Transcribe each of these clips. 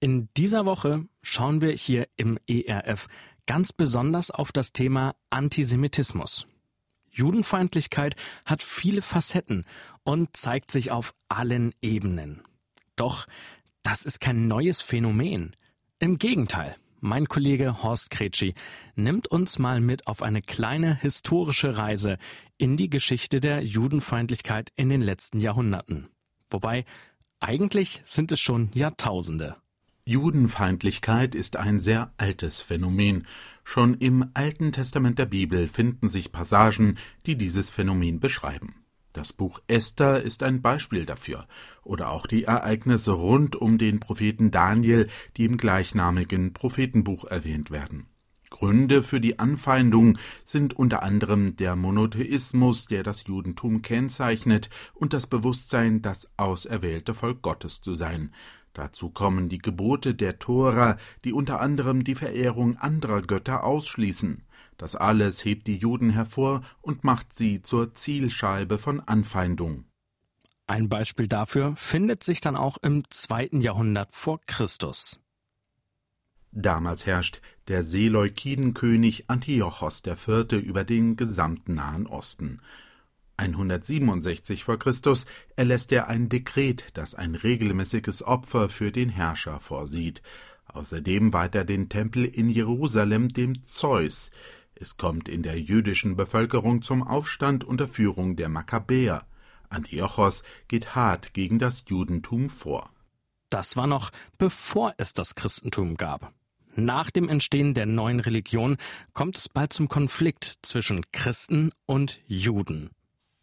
In dieser Woche schauen wir hier im ERF ganz besonders auf das Thema Antisemitismus. Judenfeindlichkeit hat viele Facetten und zeigt sich auf allen Ebenen. Doch das ist kein neues Phänomen. Im Gegenteil, mein Kollege Horst Kretschi nimmt uns mal mit auf eine kleine historische Reise in die Geschichte der Judenfeindlichkeit in den letzten Jahrhunderten. Wobei eigentlich sind es schon Jahrtausende. Judenfeindlichkeit ist ein sehr altes Phänomen. Schon im Alten Testament der Bibel finden sich Passagen, die dieses Phänomen beschreiben. Das Buch Esther ist ein Beispiel dafür, oder auch die Ereignisse rund um den Propheten Daniel, die im gleichnamigen Prophetenbuch erwähnt werden. Gründe für die Anfeindung sind unter anderem der Monotheismus, der das Judentum kennzeichnet, und das Bewusstsein, das auserwählte Volk Gottes zu sein. Dazu kommen die Gebote der Tora, die unter anderem die Verehrung anderer Götter ausschließen. Das alles hebt die Juden hervor und macht sie zur Zielscheibe von Anfeindung. Ein Beispiel dafür findet sich dann auch im zweiten Jahrhundert vor Christus. Damals herrscht der Seleukidenkönig Antiochos IV. über den gesamten Nahen Osten. 167 v. Chr. erlässt er ein Dekret, das ein regelmäßiges Opfer für den Herrscher vorsieht. Außerdem weiht er den Tempel in Jerusalem dem Zeus. Es kommt in der jüdischen Bevölkerung zum Aufstand unter Führung der Makkabäer. Antiochos geht hart gegen das Judentum vor. Das war noch bevor es das Christentum gab. Nach dem Entstehen der neuen Religion kommt es bald zum Konflikt zwischen Christen und Juden.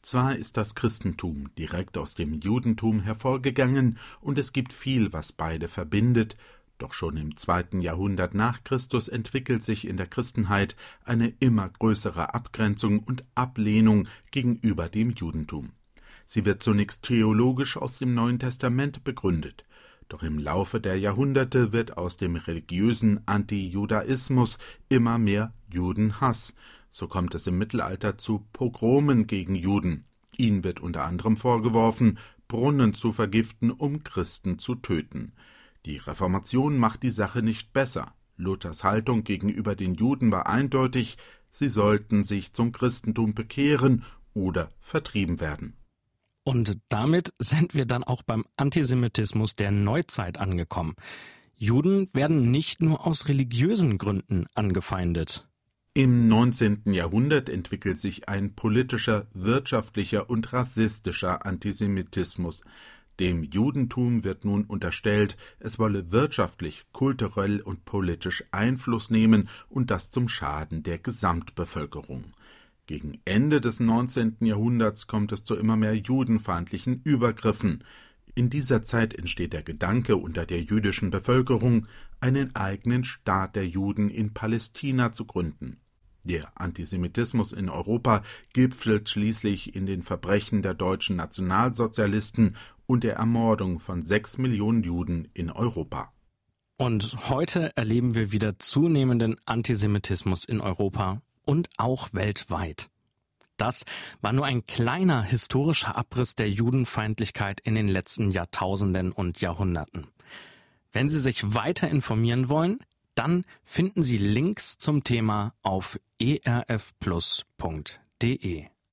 Zwar ist das Christentum direkt aus dem Judentum hervorgegangen, und es gibt viel, was beide verbindet, doch schon im zweiten Jahrhundert nach Christus entwickelt sich in der Christenheit eine immer größere Abgrenzung und Ablehnung gegenüber dem Judentum. Sie wird zunächst theologisch aus dem Neuen Testament begründet. Doch im Laufe der Jahrhunderte wird aus dem religiösen Antijudaismus immer mehr Judenhass, so kommt es im Mittelalter zu Pogromen gegen Juden. Ihnen wird unter anderem vorgeworfen, Brunnen zu vergiften, um Christen zu töten. Die Reformation macht die Sache nicht besser. Luthers Haltung gegenüber den Juden war eindeutig, sie sollten sich zum Christentum bekehren oder vertrieben werden. Und damit sind wir dann auch beim Antisemitismus der Neuzeit angekommen. Juden werden nicht nur aus religiösen Gründen angefeindet. Im 19. Jahrhundert entwickelt sich ein politischer, wirtschaftlicher und rassistischer Antisemitismus. Dem Judentum wird nun unterstellt, es wolle wirtschaftlich, kulturell und politisch Einfluss nehmen und das zum Schaden der Gesamtbevölkerung. Gegen Ende des 19. Jahrhunderts kommt es zu immer mehr judenfeindlichen Übergriffen. In dieser Zeit entsteht der Gedanke unter der jüdischen Bevölkerung, einen eigenen Staat der Juden in Palästina zu gründen. Der Antisemitismus in Europa gipfelt schließlich in den Verbrechen der deutschen Nationalsozialisten und der Ermordung von sechs Millionen Juden in Europa. Und heute erleben wir wieder zunehmenden Antisemitismus in Europa und auch weltweit. Das war nur ein kleiner historischer Abriss der Judenfeindlichkeit in den letzten Jahrtausenden und Jahrhunderten. Wenn Sie sich weiter informieren wollen, dann finden Sie Links zum Thema auf erfplus.de.